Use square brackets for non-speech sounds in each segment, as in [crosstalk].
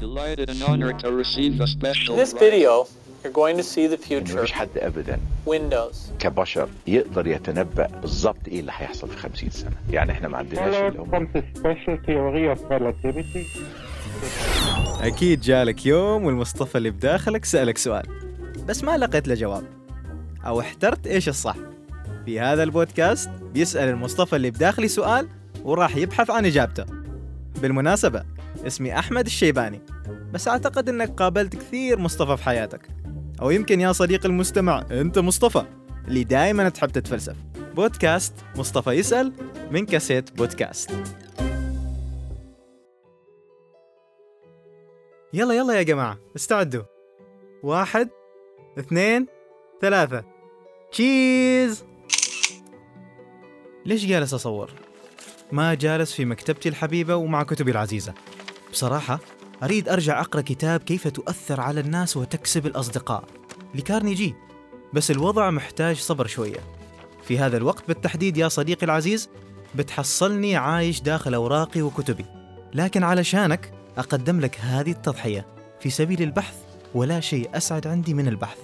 Delighted and honored to receive a special In this video, you're going to see the future, مفيش حد ابدا. Windows. كبشر يقدر يتنبأ بالظبط إيه اللي هيحصل في 50 سنة. يعني إحنا ما عندناش اللي هم. some special theory of relativity. أكيد جالك يوم والمصطفى اللي بداخلك سألك سؤال بس ما لقيت له جواب. أو احترت إيش الصح. في هذا البودكاست بيسأل المصطفى اللي بداخلي سؤال وراح يبحث عن إجابته. بالمناسبة اسمي أحمد الشيباني. بس أعتقد أنك قابلت كثير مصطفى في حياتك. أو يمكن يا صديقي المستمع أنت مصطفى اللي دائما تحب تتفلسف. بودكاست مصطفى يسأل من كاسيت بودكاست. يلا يلا يا جماعة استعدوا. واحد اثنين ثلاثة. تشيز! ليش جالس أصور؟ ما جالس في مكتبتي الحبيبة ومع كتبي العزيزة. بصراحة أريد أرجع أقرأ كتاب كيف تؤثر على الناس وتكسب الأصدقاء. لكارنيجي بس الوضع محتاج صبر شوية. في هذا الوقت بالتحديد يا صديقي العزيز بتحصلني عايش داخل أوراقي وكتبي. لكن علشانك أقدم لك هذه التضحية. في سبيل البحث ولا شيء أسعد عندي من البحث.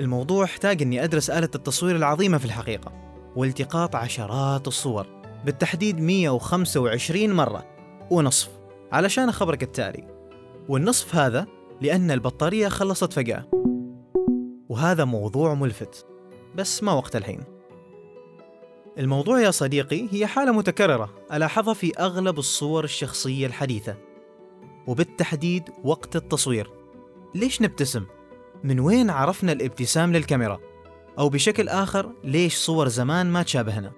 الموضوع احتاج أني أدرس آلة التصوير العظيمة في الحقيقة. والتقاط عشرات الصور. بالتحديد 125 مرة. ونصف علشان أخبرك التالي والنصف هذا لأن البطارية خلصت فجأة وهذا موضوع ملفت بس ما وقت الحين الموضوع يا صديقي هي حالة متكررة ألاحظها في أغلب الصور الشخصية الحديثة وبالتحديد وقت التصوير ليش نبتسم؟ من وين عرفنا الابتسام للكاميرا؟ أو بشكل آخر ليش صور زمان ما تشابهنا؟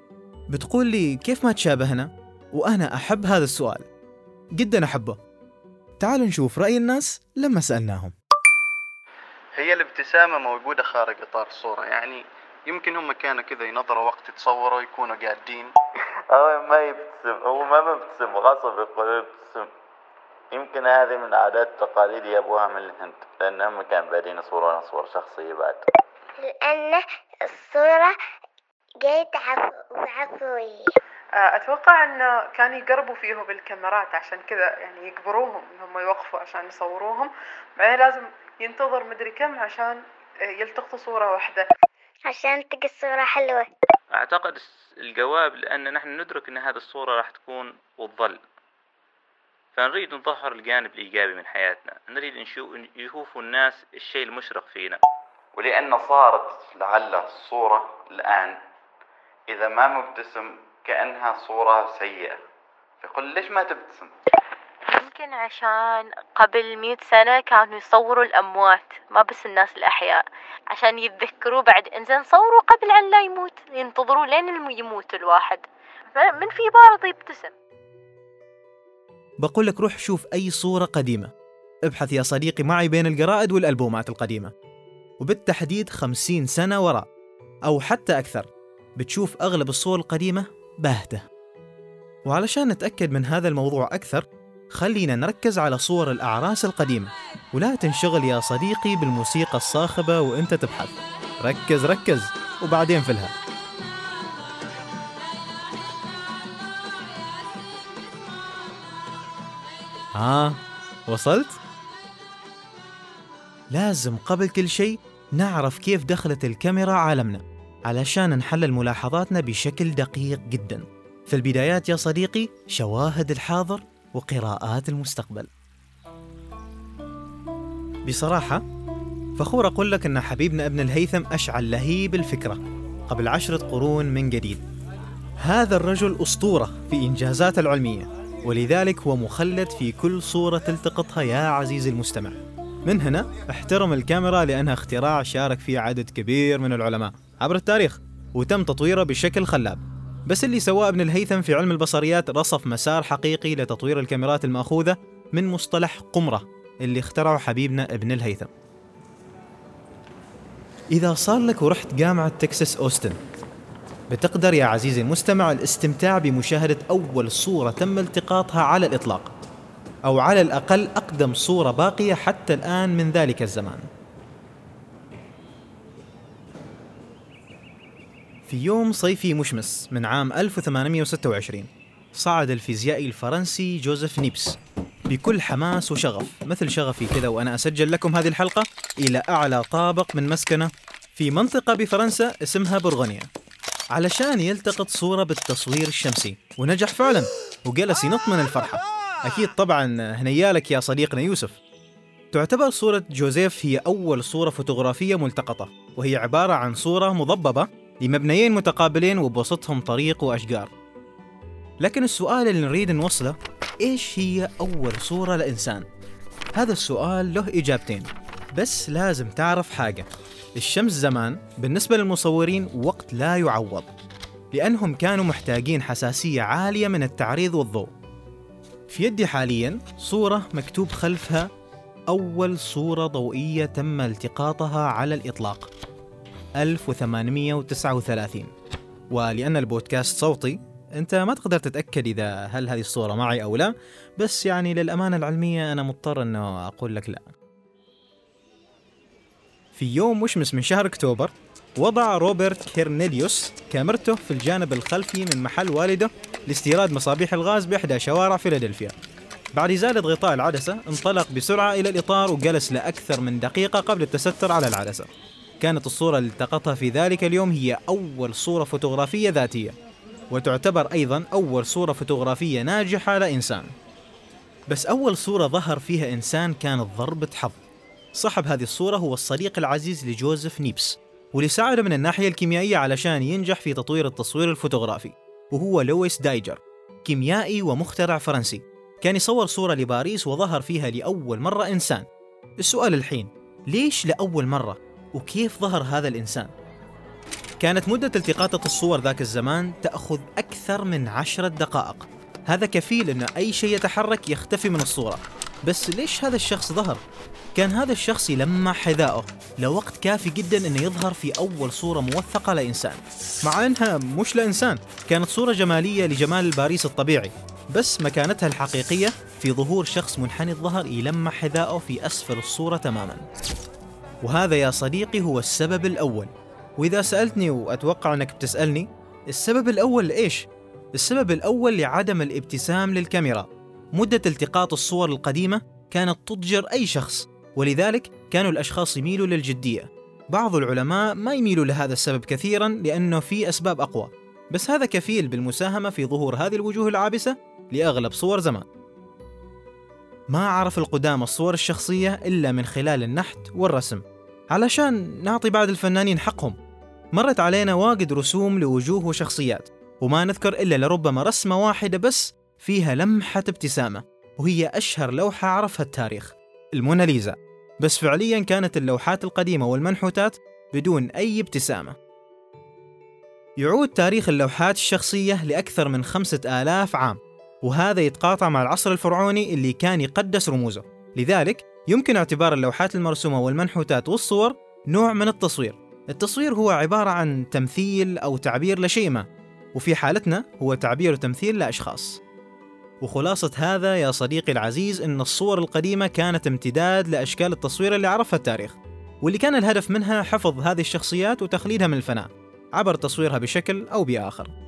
بتقول لي كيف ما تشابهنا؟ وأنا أحب هذا السؤال جدا أحبه. تعالوا نشوف رأي الناس لما سألناهم. هي الابتسامة موجودة خارج إطار الصورة يعني يمكن هم كانوا كذا ينظروا وقت يتصوروا يكونوا قاعدين. [laughs] هو ما يبتسم هو ما بيبتسم غصب يقول يبتسم. يمكن هذه من عادات تقاليد يابوها من الهند لأنهم كان بادين يصورون صور شخصية بعد. لأن الصورة جيت عفو عفوية. أتوقع إنه كانوا يقربوا فيه بالكاميرات عشان كذا يعني يجبروهم انهم يوقفوا عشان يصوروهم. بعدين لازم ينتظر مدري كم عشان آه، يلتقطوا صورة واحدة. عشان تلقى الصورة حلوة. أعتقد الس- الجواب لأن نحن ندرك أن هذه الصورة راح تكون وتظل فنريد نظهر الجانب الإيجابي من حياتنا. نريد نشوف يشوفوا الناس الشيء المشرق فينا. ولأن صارت لعل الصورة الآن إذا ما مبتسم كأنها صورة سيئة. فيقول ليش ما تبتسم يمكن عشان قبل مئة سنة كانوا يصوروا الأموات ما بس الناس الأحياء عشان يتذكروا بعد إنزين صوروا قبل أن لا يموت ينتظروا لين يموت الواحد. من في بارض يبتسم. بقول لك روح شوف أي صورة قديمة. ابحث يا صديقي معي بين الجرائد والألبومات القديمة. وبالتحديد خمسين سنة وراء أو حتى أكثر بتشوف أغلب الصور القديمة باهتة. وعلشان نتأكد من هذا الموضوع أكثر خلينا نركز على صور الأعراس القديمة. ولا تنشغل يا صديقي بالموسيقى الصاخبة وإنت تبحث. ركز ركز. وبعدين فلها ها وصلت؟ لازم قبل كل شيء نعرف كيف دخلت الكاميرا عالمنا. علشان نحلل ملاحظاتنا بشكل دقيق جدا. في البدايات يا صديقي شواهد الحاضر وقراءات المستقبل. بصراحة فخور أقول لك أن حبيبنا ابن الهيثم أشعل لهيب الفكرة قبل عشرة قرون من جديد. هذا الرجل أسطورة في إنجازاته العلمية ولذلك هو مخلد في كل صورة تلتقطها يا عزيزي المستمع. من هنا احترم الكاميرا لأنها اختراع شارك فيه عدد كبير من العلماء. عبر التاريخ وتم تطويره بشكل خلاب. بس اللي سواه ابن الهيثم في علم البصريات رصف مسار حقيقي لتطوير الكاميرات المأخوذة من مصطلح قمرة اللي اخترعه حبيبنا ابن الهيثم. إذا صار لك ورحت جامعة تكساس أوستن بتقدر يا عزيزي المستمع الاستمتاع بمشاهدة أول صورة تم التقاطها على الإطلاق أو على الأقل أقدم صورة باقية حتى الآن من ذلك الزمان. في يوم صيفي مشمس من عام 1826 صعد الفيزيائي الفرنسي جوزيف نيبس بكل حماس وشغف مثل شغفي كذا وأنا أسجل لكم هذه الحلقة إلى أعلى طابق من مسكنة في منطقة بفرنسا اسمها برغونيا علشان يلتقط صورة بالتصوير الشمسي. ونجح فعلا وجلس ينط من الفرحة. أكيد طبعا هنيالك يا صديقنا يوسف. تعتبر صورة جوزيف هي أول صورة فوتوغرافية ملتقطة وهي عبارة عن صورة مضببة لمبنيين متقابلين وبوسطهم طريق وأشجار. لكن السؤال اللي نريد نوصله إيش هي أول صورة لإنسان؟ هذا السؤال له إجابتين بس لازم تعرف حاجة. الشمس زمان بالنسبة للمصورين وقت لا يعوض لأنهم كانوا محتاجين حساسية عالية من التعريض والضوء. في يدي حاليا صورة مكتوب خلفها أول صورة ضوئية تم التقاطها على الإطلاق. 1839 ولأن البودكاست صوتي أنت ما تقدر تتأكد إذا هل هذه الصورة معي أو لا بس يعني للأمانة العلمية أنا مضطر أنه أقول لك لا. في يوم مشمس من شهر أكتوبر وضع روبرت كيرنيليوس كاميرته في الجانب الخلفي من محل والده لاستيراد مصابيح الغاز بإحدى شوارع فيلادلفيا. بعد إزالة غطاء العدسة انطلق بسرعة إلى الإطار وجلس لأكثر من دقيقة قبل التستر على العدسة. كانت الصورة اللي التقطها في ذلك اليوم هي أول صورة فوتوغرافية ذاتية وتعتبر أيضا أول صورة فوتوغرافية ناجحة لإنسان بس أول صورة ظهر فيها إنسان كانت ضربة حظ صاحب هذه الصورة هو الصديق العزيز لجوزيف نيبس واللي ساعده من الناحية الكيميائية علشان ينجح في تطوير التصوير الفوتوغرافي وهو لويس دايجر كيميائي ومخترع فرنسي. كان يصور صورة لباريس وظهر فيها لأول مرة إنسان. السؤال الحين ليش لأول مرة وكيف ظهر هذا الإنسان؟ كانت مدة التقاطة الصور ذاك الزمان تأخذ أكثر من عشرة دقائق. هذا كفيل أن أي شيء يتحرك يختفي من الصورة. بس ليش هذا الشخص ظهر؟ كان هذا الشخص يلمع حذائه لوقت كافي جدا إنه يظهر في أول صورة موثقة لإنسان. مع إنها مش لإنسان. كانت صورة جمالية لجمال الباريس الطبيعي. بس مكانتها الحقيقية في ظهور شخص منحني الظهر يلمع حذائه في أسفل الصورة تماما. وهذا يا صديقي هو السبب الأول. وإذا سألتني وأتوقع أنك بتسألني السبب الأول إيش؟ السبب الأول لعدم الابتسام للكاميرا. مدة التقاط الصور القديمة كانت تضجر أي شخص ولذلك كانوا الأشخاص يميلوا للجدية. بعض العلماء ما يميلوا لهذا السبب كثيرا لأنه في أسباب أقوى. بس هذا كفيل بالمساهمة في ظهور هذه الوجوه العابسة لأغلب صور زمان. ما عرف القدامى الصور الشخصية إلا من خلال النحت والرسم علشان نعطي بعض الفنانين حقهم. مرت علينا واجد رسوم لوجوه وشخصيات وما نذكر إلا لربما رسمة واحدة بس فيها لمحة ابتسامة وهي أشهر لوحة عرفها التاريخ الموناليزا. بس فعليا كانت اللوحات القديمة والمنحوتات بدون أي ابتسامة. يعود تاريخ اللوحات الشخصية لأكثر من خمسة آلاف عام. وهذا يتقاطع مع العصر الفرعوني اللي كان يقدس رموزه. لذلك يمكن اعتبار اللوحات المرسومة والمنحوتات والصور نوع من التصوير. التصوير هو عبارة عن تمثيل أو تعبير لشيء ما وفي حالتنا هو تعبير وتمثيل لأشخاص. وخلاصة هذا يا صديقي العزيز أن الصور القديمة كانت امتداد لأشكال التصوير اللي عرفها التاريخ واللي كان الهدف منها حفظ هذه الشخصيات وتخليدها من الفناء عبر تصويرها بشكل أو بآخر.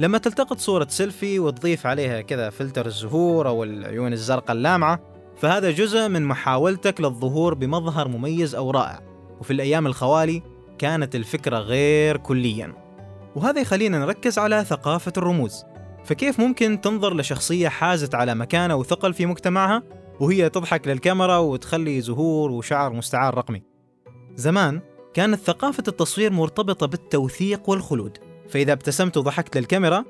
لما تلتقط صورة سيلفي وتضيف عليها كذا فلتر الزهور أو العيون الزرقاء اللامعة فهذا جزء من محاولتك للظهور بمظهر مميز أو رائع. وفي الأيام الخوالي كانت الفكرة غير كليا. وهذا يخلينا نركز على ثقافة الرموز. فكيف ممكن تنظر لشخصية حازت على مكانة وثقل في مجتمعها وهي تضحك للكاميرا وتخلي زهور وشعر مستعار رقمي؟ زمان كانت ثقافة التصوير مرتبطة بالتوثيق والخلود. فإذا ابتسمت وضحكت للكاميرا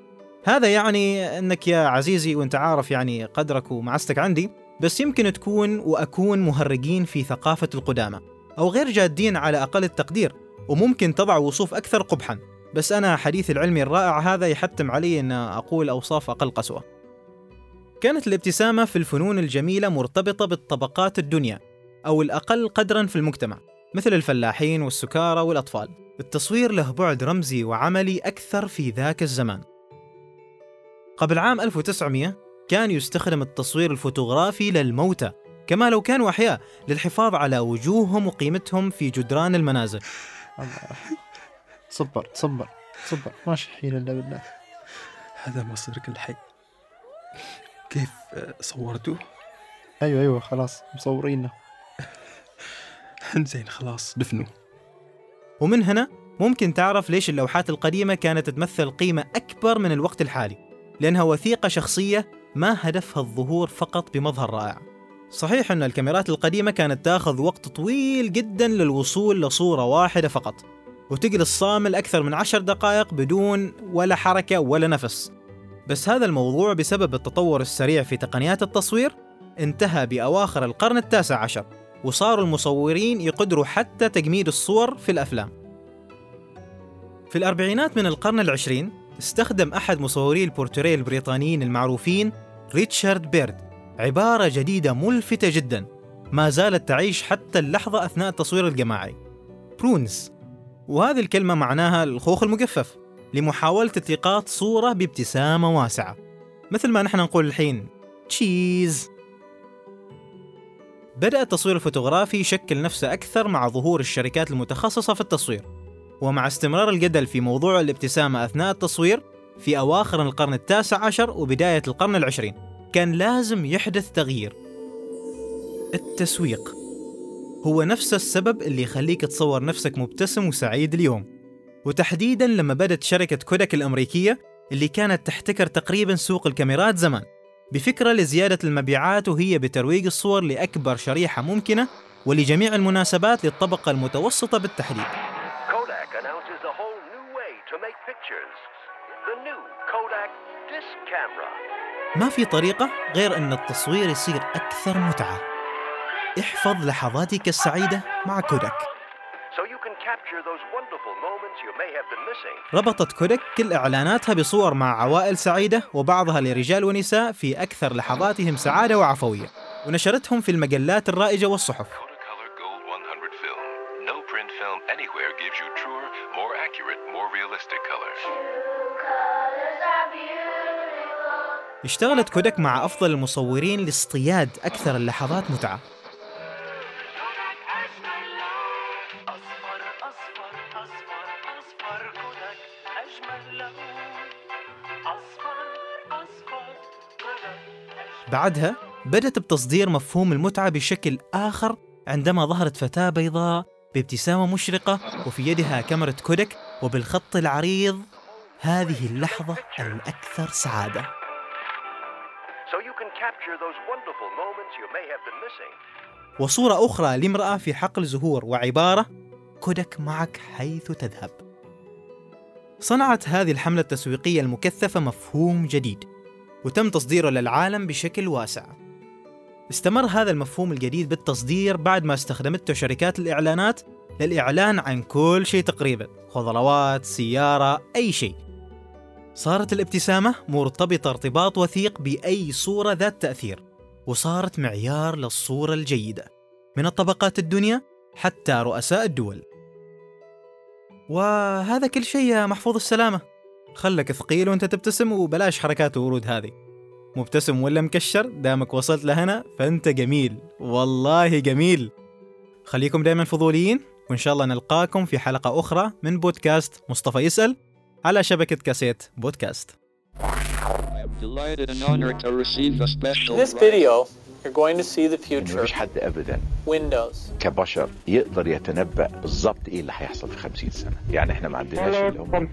هذا يعني أنك يا عزيزي وأنت عارف يعني قدرك ومعزتك عندي بس يمكن تكون وأكون مهرجين في ثقافة القدامى أو غير جادين على أقل التقدير وممكن تضع وصوف أكثر قبحا. بس أنا حديثي العلمي الرائع هذا يحتم علي أن أقول أوصاف أقل قسوة. كانت الابتسامة في الفنون الجميلة مرتبطة بالطبقات الدنيا أو الأقل قدرا في المجتمع. مثل الفلاحين والسكارى والأطفال. التصوير له بعد رمزي وعملي أكثر في ذاك الزمان. قبل عام 1900 كان يستخدم التصوير الفوتوغرافي للموتى كما لو كانوا أحياء للحفاظ على وجوههم وقيمتهم في جدران المنازل. الله صبر صبر صبر ماشي حيل إلا بالله. هذا مصيرك الحي. كيف صورته؟ أيوه أيوه خلاص مصورينه. زين خلاص. دفنوا ومن هنا ممكن تعرف ليش اللوحات القديمة كانت تمثل قيمة أكبر من الوقت الحالي لأنها وثيقة شخصية ما هدفها الظهور فقط بمظهر رائع. صحيح أن الكاميرات القديمة كانت تأخذ وقت طويل جدا للوصول لصورة واحدة فقط وتجلس صامل أكثر من عشر دقائق بدون ولا حركة ولا نفس. بس هذا الموضوع بسبب التطور السريع في تقنيات التصوير انتهى بأواخر القرن التاسع عشر. وصاروا المصورين يقدروا حتى تجميد الصور في الأفلام. في الأربعينات من القرن العشرين استخدم أحد مصوري البورتريه البريطانيين المعروفين ريتشارد بيرد عبارة جديدة ملفتة جدا ما زالت تعيش حتى اللحظة أثناء التصوير الجماعي. prunes. وهذه الكلمة معناها الخوخ المجفف لمحاولة التقاط صورة بابتسامة واسعة. مثل ما نحن نقول الحين cheese بدأ التصوير الفوتوغرافي يشكل نفسه أكثر مع ظهور الشركات المتخصصة في التصوير ومع استمرار الجدل في موضوع الابتسامة أثناء التصوير في أواخر القرن التاسع عشر وبداية القرن العشرين. كان لازم يحدث تغيير. التسويق هو نفس السبب اللي يخليك تصور نفسك مبتسم وسعيد اليوم. وتحديدا لما بدت شركة كوداك الأمريكية اللي كانت تحتكر تقريبا سوق الكاميرات زمان. بفكرة لزيادة المبيعات وهي بترويج الصور لأكبر شريحة ممكنة ولجميع المناسبات للطبقة المتوسطة بالتحديد. ما في طريقة غير أن التصوير يصير أكثر متعة. احفظ لحظاتك السعيدة مع كوداك. ربطت كوداك كل إعلاناتها بصور مع عوائل سعيدة وبعضها لرجال ونساء في أكثر لحظاتهم سعادة وعفوية ونشرتهم في المجلات الرائجة والصحف Gold 100 film. No print film anywhere gives you truer, more accurate, more realistic colors. اشتغلت كوداك مع أفضل المصورين لاصطياد أكثر اللحظات متعة بعدها بدأت بتصدير مفهوم المتعة بشكل آخر عندما ظهرت فتاة بيضاء بابتسامة مشرقة وفي يدها كاميرا كودك وبالخط العريض هذه اللحظة الأكثر سعادة. So you can capture those wonderful moments you may have been missing. وصورة أخرى لامرأة في حقل زهور وعبارة كودك معك حيث تذهب. صنعت هذه الحملة التسويقية المكثفة مفهوم جديد. وتم تصديره للعالم بشكل واسع. استمر هذا المفهوم الجديد بالتصدير بعد ما استخدمته شركات الإعلانات للإعلان عن كل شيء تقريبا خضروات سيارة أي شيء. صارت الابتسامة مرتبطة ارتباط وثيق بأي صورة ذات تأثير وصارت معيار للصورة الجيدة. من الطبقات الدنيا حتى رؤساء الدول. وهذا كل شيء يا محفوظ السلامة. خلك ثقيل وانت تبتسم وبلاش حركات ورود هذه. مبتسم ولا مكشر دامك وصلت لهنا فأنت جميل. والله جميل. خليكم دائما فضوليين وإن شاء الله نلقاكم في حلقة أخرى من بودكاست مصطفى يسأل على شبكة كاسيت بودكاست. This video, you're going to see the future. مفيش حد ابدا Windows. كبشر يقدر يتنبأ بالظبط إيه اللي هيحصل في 50 سنة يعني إحنا ما عندناش اللي هم